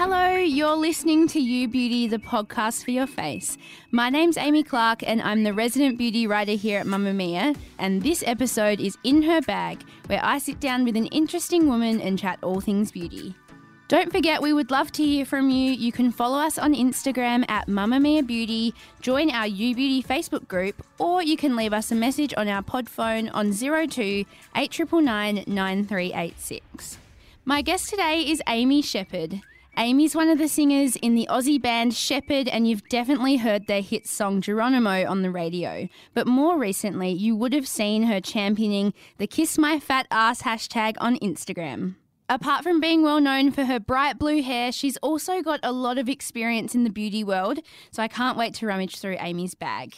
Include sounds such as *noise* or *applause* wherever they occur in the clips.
Hello, you're listening to You Beauty, the podcast for your face. My name's Amy Clark, and I'm the resident beauty writer here at Mamamia. And this episode is In Her Bag, where I sit down with an interesting woman and chat all things beauty. Don't forget, we would love to hear from you. You can follow us on Instagram at Mamamia Beauty, join our You Beauty Facebook group, or you can leave us a message on our pod phone on 02 899 9386. My guest today is Amy Sheppard. Amy's one of the singers in the Aussie band Sheppard, and you've definitely heard their hit song Geronimo on the radio. But more recently, you would have seen her championing the Kiss My Fat Ass hashtag on Instagram. Apart from being well known for her bright blue hair, she's also got a lot of experience in the beauty world, so I can't wait to rummage through Amy's bag.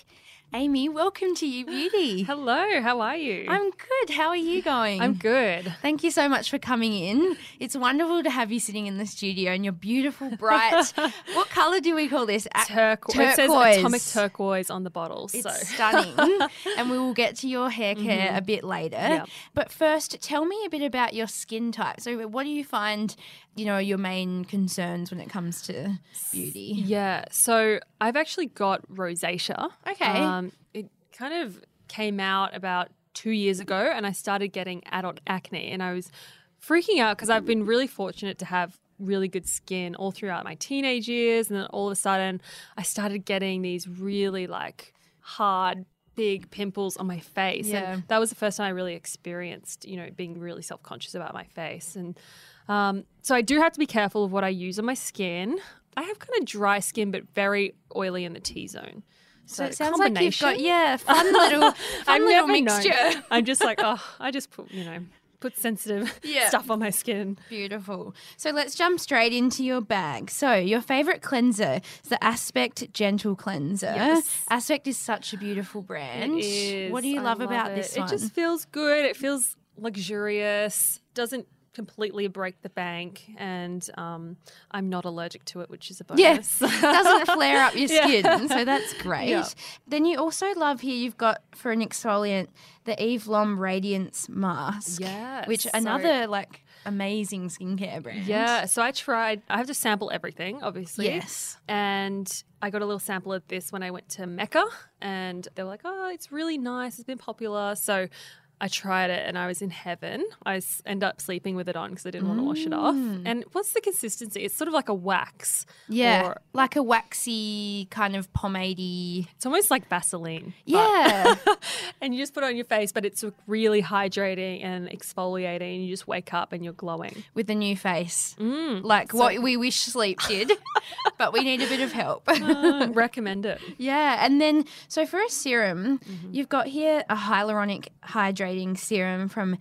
Amy, welcome to You Beauty. *laughs* Hello, how are you? I'm good. How are you going? I'm good. Thank you so much for coming in. It's wonderful to have you sitting in the studio and your beautiful, bright. *laughs* what color do we call this? A- Turquoise. It says atomic turquoise on the bottle. It's so stunning. *laughs* and we will get to your hair care mm-hmm. a bit later. Yep. But first, tell me a bit about your skin type. So, what do you find, you know, your main concerns when it comes to beauty? yeah, so I've actually got rosacea. Okay. Um, it kind of came out about two years ago, and I started getting adult acne, and I was freaking out because I've been really fortunate to have really good skin all throughout my teenage years, and then all of a sudden, I started getting these really like hard. Big pimples on my face, Yeah. and that was the first time I really experienced, you know, being really self conscious about my face. And um, so I do have to be careful of what I use on my skin. I have kind of dry skin, but very oily in the T zone. So, it sounds like you've got, yeah, fun *laughs* little, fun I've little never known. mixture. *laughs* I'm just like, oh, I just put, you know, put sensitive *laughs* Yeah. stuff on my skin. Beautiful. So let's jump straight into your bag. So your favorite cleanser is the Aspect Gentle Cleanser. Yes. Aspect is such a beautiful brand. What do you I love, about it. this It just feels good. It feels luxurious. Doesn't completely break the bank, and um, I'm not allergic to it, which is a bonus. Yes, *laughs* doesn't flare up your Yeah. skin, so that's *laughs* great. Yeah. Then you also love here. You've got for an exfoliant the Eve Lom Radiance Mask. Yes, which so- another like amazing skincare brand. Yeah, so I tried. I have to sample everything, obviously. Yes. And I got a little sample of this when I went to Mecca, and they were like, "Oh, it's really nice. It's been popular." So I tried it, and I was in heaven. I end up sleeping with it on because I didn't want to wash it off. And what's the consistency? It's sort of like a wax. Yeah, or like a waxy kind of pomadey. it's almost like Vaseline. Yeah. *laughs* and you just put it on your face, but it's really hydrating and exfoliating. And you just wake up and you're glowing. with a new face, Mm. like what we wish sleep did, *laughs* but we need a bit of help. *laughs* Uh, recommend it. yeah, and then so for a serum, Mm-hmm. you've got here a hyaluronic hydrating serum from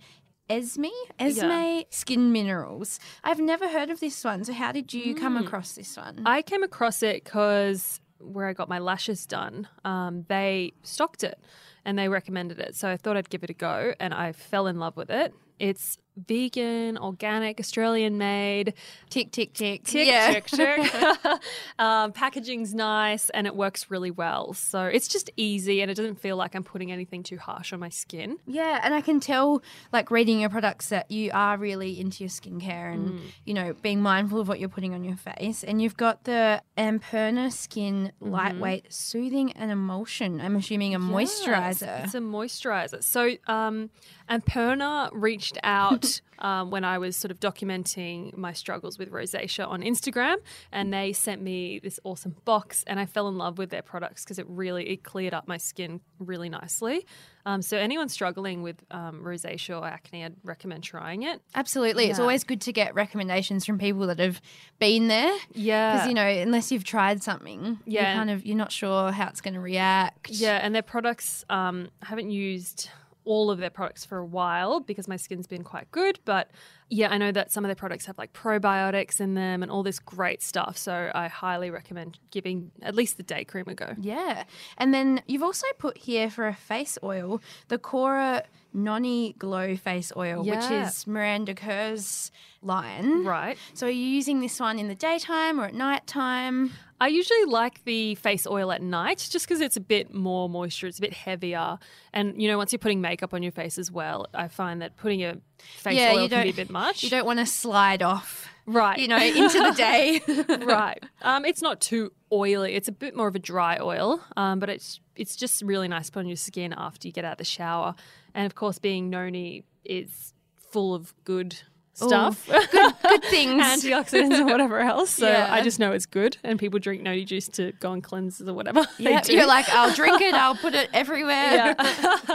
Esmi, Esmi Skin Minerals. I've never heard of this one, so how did you come Mm. across this one? I came across it because where I got my lashes done, um, they stocked it and they recommended it. So I thought I'd give it a go and I fell in love with it. It's vegan, organic, Australian made. tick, tick, tick. Tick, yeah. tick, tick. *laughs* *laughs* um, packaging's nice and it works really well. So it's just easy and it doesn't feel like I'm putting anything too harsh on my skin. Yeah, and I can tell, like reading your products, that you are really into your skincare and Mm. you know being mindful of what you're putting on your face. And you've got the Amperna Skin Mm-hmm. Lightweight Soothing and Emulsion. I'm assuming a Yes, moisturizer. It's a moisturizer. So, um, Amperna reached out um, when I was sort of documenting my struggles with rosacea on Instagram, and they sent me this awesome box, and I fell in love with their products because it really it cleared up my skin really nicely. Um, so, anyone struggling with um, rosacea or acne, I'd recommend trying it. Absolutely, it's always good to get recommendations from people that have been there. Yeah, Because you know, unless you've tried something, Yeah. you're kind of you're not sure how it's going to react. Yeah, and their products, um, I haven't used all of their products for a while because my skin's been quite good. But yeah, I know that some of their products have like probiotics in them and all this great stuff. So I highly recommend giving at least the day cream a go. Yeah. And then you've also put here for a face oil the Kora Noni Glow Face Oil, which is Miranda Kerr's line. Right. So are you using this one in the daytime or at night time? I usually like the face oil at night just because it's a bit more moisture, it's a bit heavier. And, you know, once you're putting makeup on your face as well, I find that putting a face Yeah, oil can be a bit much. You don't want to slide off Right. You know, into the day. *laughs* *laughs* right. Um, it's not too oily. It's a bit more of a dry oil, um, but it's it's just really nice to put on your skin after you get out of the shower. And of course, being noni is full of good stuff, good, good *laughs* things, antioxidants and whatever else. So Yeah. I just know it's good, and people drink noni juice to go on cleanses or whatever. *laughs* they Yeah, do. you're like, I'll drink it. I'll put it everywhere. yeah.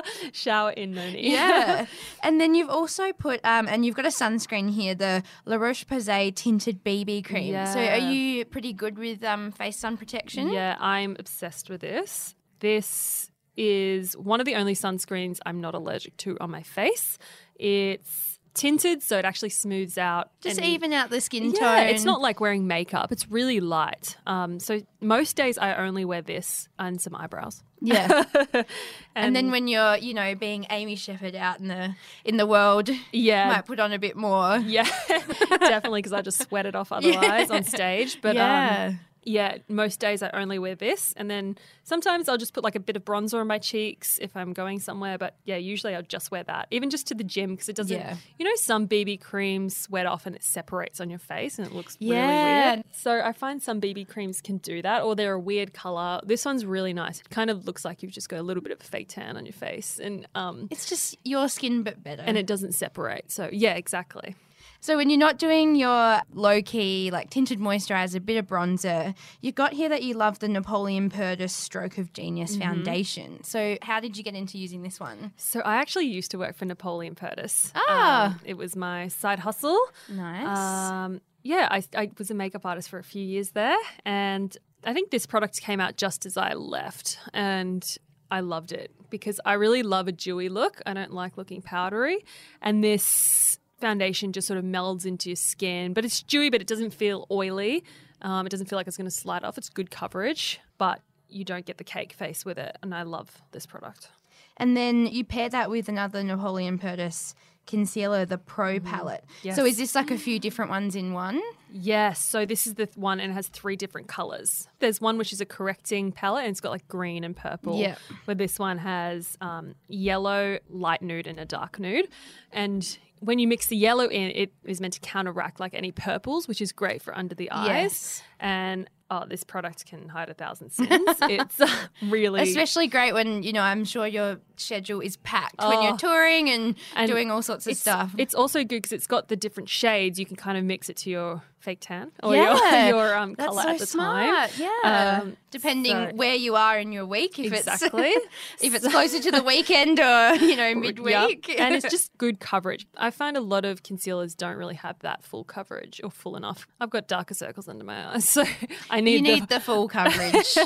*laughs* shower in noni. Yeah. and then you've also put, um, and you've got a sunscreen here, the La Roche Posay tinted BB cream. Yeah. So are you pretty good with um, face sun protection? Yeah, I'm obsessed with this. This is one of the only sunscreens I'm not allergic to on my face. It's tinted, so it actually smooths out. Just any- even out the skin tone. Yeah, it's not like wearing makeup. It's really light. Um, so most days I only wear this and some eyebrows. Yeah. and, *laughs* And then when you're, you know, being Amy Sheppard out in the in the world, yeah, might put on a bit more. yeah, *laughs* definitely because I just sweat it off *laughs* otherwise on stage. But Yeah. um, yeah, most days I only wear this, and then sometimes I'll just put like a bit of bronzer on my cheeks if I'm going somewhere. But yeah, usually I'll just wear that, even just to the gym because it doesn't. Yeah. You know, some BB creams sweat off and it separates on your face and it looks Yeah. really weird. So I find some BB creams can do that, or they're a weird color. This one's really nice. It kind of looks like you've just got a little bit of a fake tan on your face, and um, It's just your skin, but better. and it doesn't separate. So yeah, exactly. So when you're not doing your low key like tinted moisturizer, bit of bronzer, you got here that you love the Napoleon Perdis Stroke of Genius Mm-hmm. foundation. So how did you get into using this one? So I actually used to work for Napoleon Perdis. Ah. Um, it was my side hustle. Nice. Um, yeah, I, I was a makeup artist for a few years there, and I think this product came out just as I left, and I loved it because I really love a dewy look. I don't like looking powdery, and this foundation just sort of melds into your skin, but it's dewy, but it doesn't feel oily. Um, it doesn't feel like it's going to slide off. It's good coverage, but you don't get the cake face with it, and I love this product. and then you pair that with another Napoleon Perdis concealer, the Pro palette. Mm-hmm. Yes. So is this like a few different ones in one? Yes, so this is the one and it has three different colors. There's one which is a correcting palette and it's got like green and purple. Yeah. Where this one has um, yellow, light nude, and a dark nude. And when you mix the yellow in, it is meant to counteract like any purples, which is great for under the eyes. Yes. And oh, this product can hide a thousand sins. *laughs* it's uh, really Especially great when, you know, I'm sure your schedule is packed when Oh. you're touring and, And doing all sorts of it's, stuff. It's also good because it's got the different shades. You can kind of mix it to your fake tan or *laughs* Yeah. your, your um, color so at the smart. time. Yeah. Um, Depending so- where you are in your week, if Exactly. it's *laughs* if it's closer to the weekend or you know *laughs* midweek, Yep. and it's just good coverage. I find a lot of concealers don't really have that full coverage or full enough. I've got darker circles under my eyes, so I need you need the full coverage.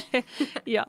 yeah.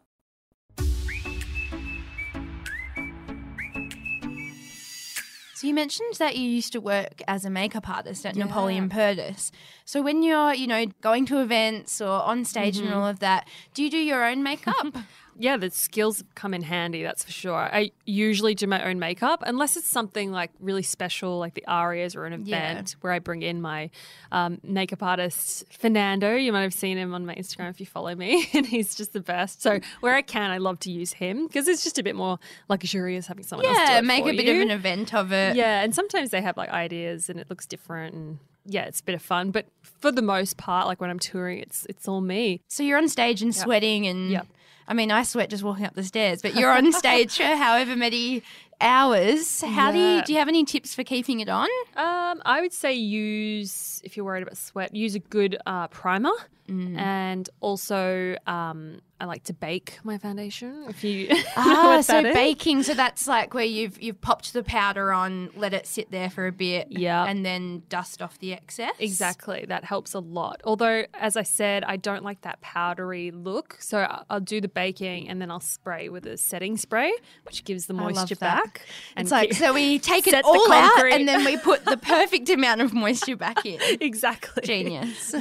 So you mentioned that you used to work as a makeup artist at Napoleon Perdis. So when you're you know going to events or on stage Mm-hmm. and all of that, do you do your own makeup? *laughs* Yeah, the skills come in handy, that's for sure. I usually do my own makeup unless it's something like really special, like the Arias or an event Yeah. where I bring in my um, makeup artist, Fernando. You might have seen him on my Instagram if you follow me, *laughs* and he's just the best. So where I can, I love to use him because it's just a bit more luxurious having someone else do yeah, make a bit you. of an event of it. Yeah, and sometimes they have like ideas and it looks different and yeah, it's a bit of fun. But for the most part, like when I'm touring, it's it's all me. So you're on stage and sweating and Yep. I mean I sweat just walking up the stairs, but you're on stage for *laughs* however many hours. How do you do you have any tips for keeping it on? Um, I would say use if you're worried about sweat, use a good uh, primer, Mm. and also um, I like to bake my foundation. If you *laughs* Ah, so baking. So that's like where you've you've popped the powder on, let it sit there for a bit, Yeah. and then dust off the excess. Exactly, that helps a lot. Although, as I said, I don't like that powdery look, so I'll do the baking and then I'll spray with a setting spray, which gives the I love moisture that. back. And It's like *laughs* so we take it all out and then we put the *laughs* perfect amount of moisture back in. exactly Genius.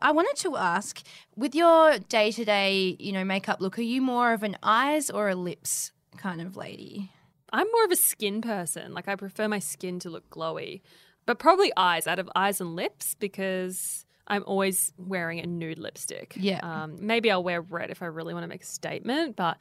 I wanted to ask, with your day to day, you know, makeup look, are you more of an eyes or a lips kind of lady? I'm more of a skin person. Like I prefer my skin to look glowy, but probably eyes out of eyes and lips because I'm always wearing a nude lipstick. Yeah. Um, maybe I'll wear red if I really want to make a statement, but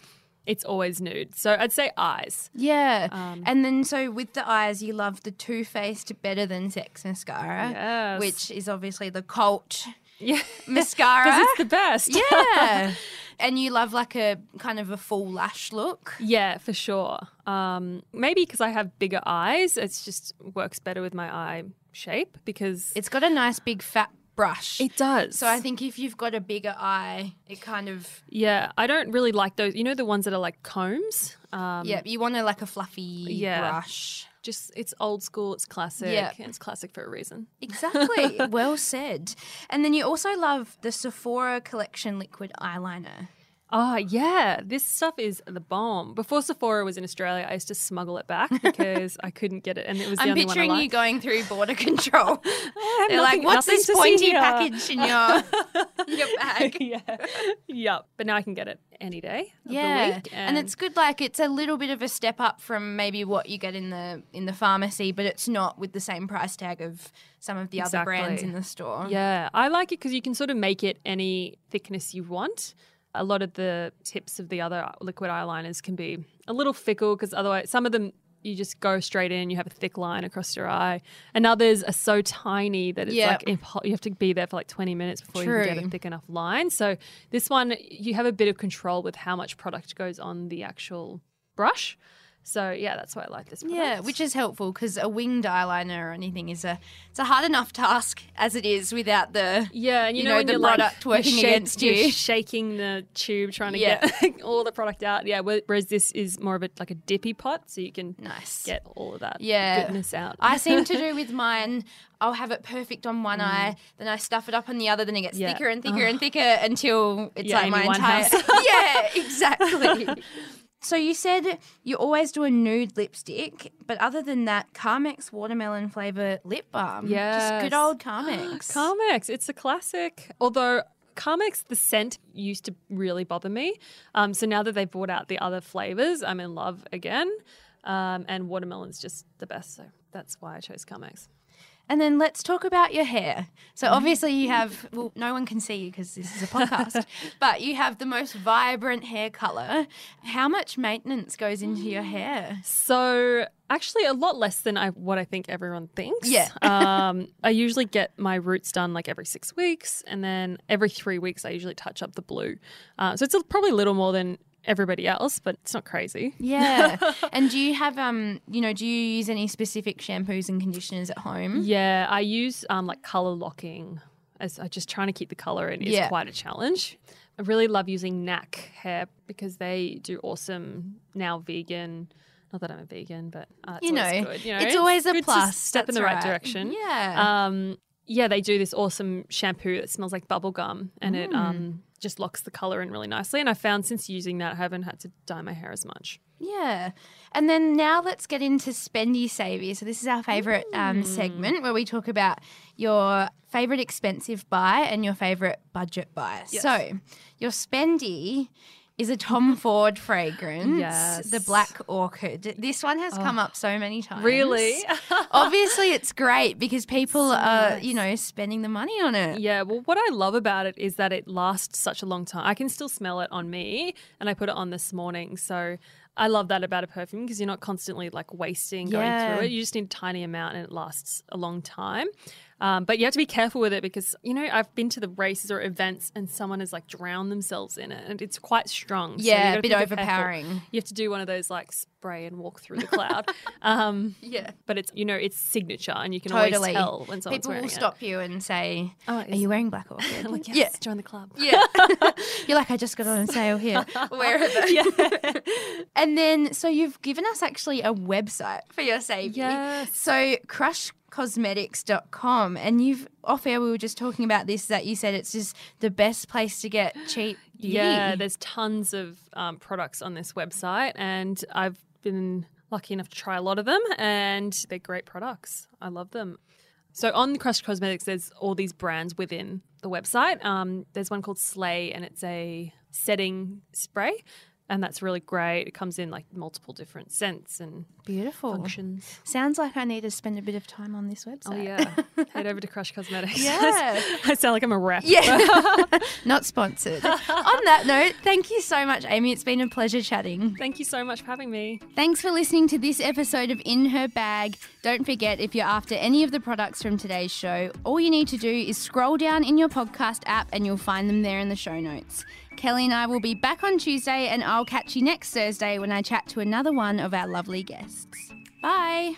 it's always nude. So I'd say eyes. Yeah. Um, and then so with the eyes, you love the Too Faced Better Than Sex mascara, Yes. which is obviously the cult Yeah. mascara. *laughs* Because it's the best. yeah. *laughs* and you love like a kind of a full lash look. Yeah, for sure. Um, maybe because I have bigger eyes, it's just works better with my eye shape because It's got a nice big fat brush. it does. so I think if you've got a bigger eye, it kind of yeah, I don't really like those. You know the ones that are like combs. Um, yeah, you want a like a fluffy Yeah. brush. Just it's old school. It's classic. Yeah. and it's classic for a reason. Exactly. *laughs* well said. And then you also love the Sephora collection liquid eyeliner. Oh yeah, this stuff is the bomb. Before Sephora was in Australia, I used to smuggle it back *laughs* because I couldn't get it, and it was the I'm only one I picturing you going through border *laughs* control. They're nothing- like, "What's this pointy here." package in your *laughs* your bag?" yeah, yep. But now I can get it any day. Of Yeah, the week, and it's good. Like it's a little bit of a step up from maybe what you get in the in the pharmacy, but it's not with the same price tag of some of the other brands in the store. Yeah, I like it because you can sort of make it any thickness you want. A lot of the tips of the other liquid eyeliners can be a little fickle because otherwise, some of them you just go straight in, you have a thick line across your eye, and others are so tiny that it's Yep. like impo- you have to be there for like 20 minutes before you can get a thick enough line. So, this one, you have a bit of control with how much product goes on the actual brush. So, yeah, that's why I like this product. Yeah, which is helpful because a winged eyeliner or anything is a it's a hard enough task as it is without the Yeah, and you, you know, know, the like, product you're working shake- against you're shaking the tube trying to Yeah. get *laughs* all the product out. Yeah, whereas this is more of a like a dippy pot, so you can nice. get all of that Yeah. goodness out. I seem to do *laughs* with mine. I'll have it perfect on one eye, then I stuff it up on the other, then it gets Mm. Yeah. thicker and thicker and thicker until it's Yeah, like my entire. *laughs* Yeah, exactly. So you said you always do a nude lipstick, but other than that, Carmex watermelon flavor lip balm. Yeah, just good old Carmex. *gasps* Carmex, it's a classic. Although Carmex, the scent used to really bother me. Um, so now that they've brought out the other flavors, I'm in love again. Um, and watermelon's just the best. So that's why I chose Carmex. And then let's talk about your hair. So Mm-hmm. obviously you have well, no one can see you because this is a podcast, *laughs* but you have the most vibrant hair color. How much maintenance goes into your hair? So actually, a lot less than I what I think everyone thinks. Yeah. *laughs* um, I usually get my roots done like every six weeks, and then every three weeks I usually touch up the blue. Uh, so it's probably a little more than everybody else, but it's not crazy. Yeah. *laughs* and do you have um, you know, do you use any specific shampoos and conditioners at home? Yeah, I use um, like color locking as I just trying to keep the color in is Yeah. quite a challenge. I really love using NAK hair because they do awesome now vegan. Not that I'm a vegan, but uh, it's You know, good. You know, it's always a plus, step in the right right. direction. Yeah. Um, yeah, they do this awesome shampoo that smells like bubble gum, and it Mm. um, just locks the color in really nicely. And I found since using that, I haven't had to dye my hair as much. Yeah. And then now let's get into Spendy Savvy. So this is our favorite um, segment where we talk about your favorite expensive buy and your favorite budget buy. Yes. So your Spendy is a Tom Ford fragrance, Yes. the Black Orchid. This one has come oh. up so many times. Really? *laughs* Obviously, it's great because people So are, nice. you know, spending the money on it. Yeah, well, what I love about it is that it lasts such a long time. I can still smell it on me, and I put it on this morning. So I love that about a perfume because you're not constantly like wasting going Yeah. through it. You just need a tiny amount, and it lasts a long time. Um, but you have to be careful with it because you know I've been to the races or events and someone has like drowned themselves in it, and it's quite strong. Yeah, gotta a bit be careful. overpowering. You have to do one of those like spray and walk through the cloud. *laughs* um, Yeah. but it's you know it's signature, and you can Totally. always tell when someone's People wearing will it. stop you and say, Oh, Are you wearing Black Orchid? *laughs* Like, yes, Yeah. join the club. Yeah. *laughs* You're like, I just got on a sale here. Where are they? Yeah. And then, so you've given us actually a website for your saving. Yes. So crushcosmetics.com. And you've, off air, we were just talking about this, that you said it's just the best place to get cheap beauty. Yeah, there's tons of um, products on this website, and I've been lucky enough to try a lot of them, and they're great products. I love them. So on Crush Cosmetics, there's all these brands within the website. Um, there's one called Slay, and it's a setting spray. And that's really great. It comes in like multiple different scents and Beautiful. functions. Sounds like I need to spend a bit of time on this website. Oh yeah, *laughs* head over to Crush Cosmetics. Yeah. *laughs* I sound like I'm a rep. Yeah. *laughs* Not sponsored. on that note, thank you so much, Amy. It's been a pleasure chatting. Thank you so much for having me. Thanks for listening to this episode of In Her Bag. Don't forget, if you're after any of the products from today's show, all you need to do is scroll down in your podcast app and you'll find them there in the show notes. Kelly and I will be back on Tuesday, and I'll catch you next Thursday when I chat to another one of our lovely guests. Bye.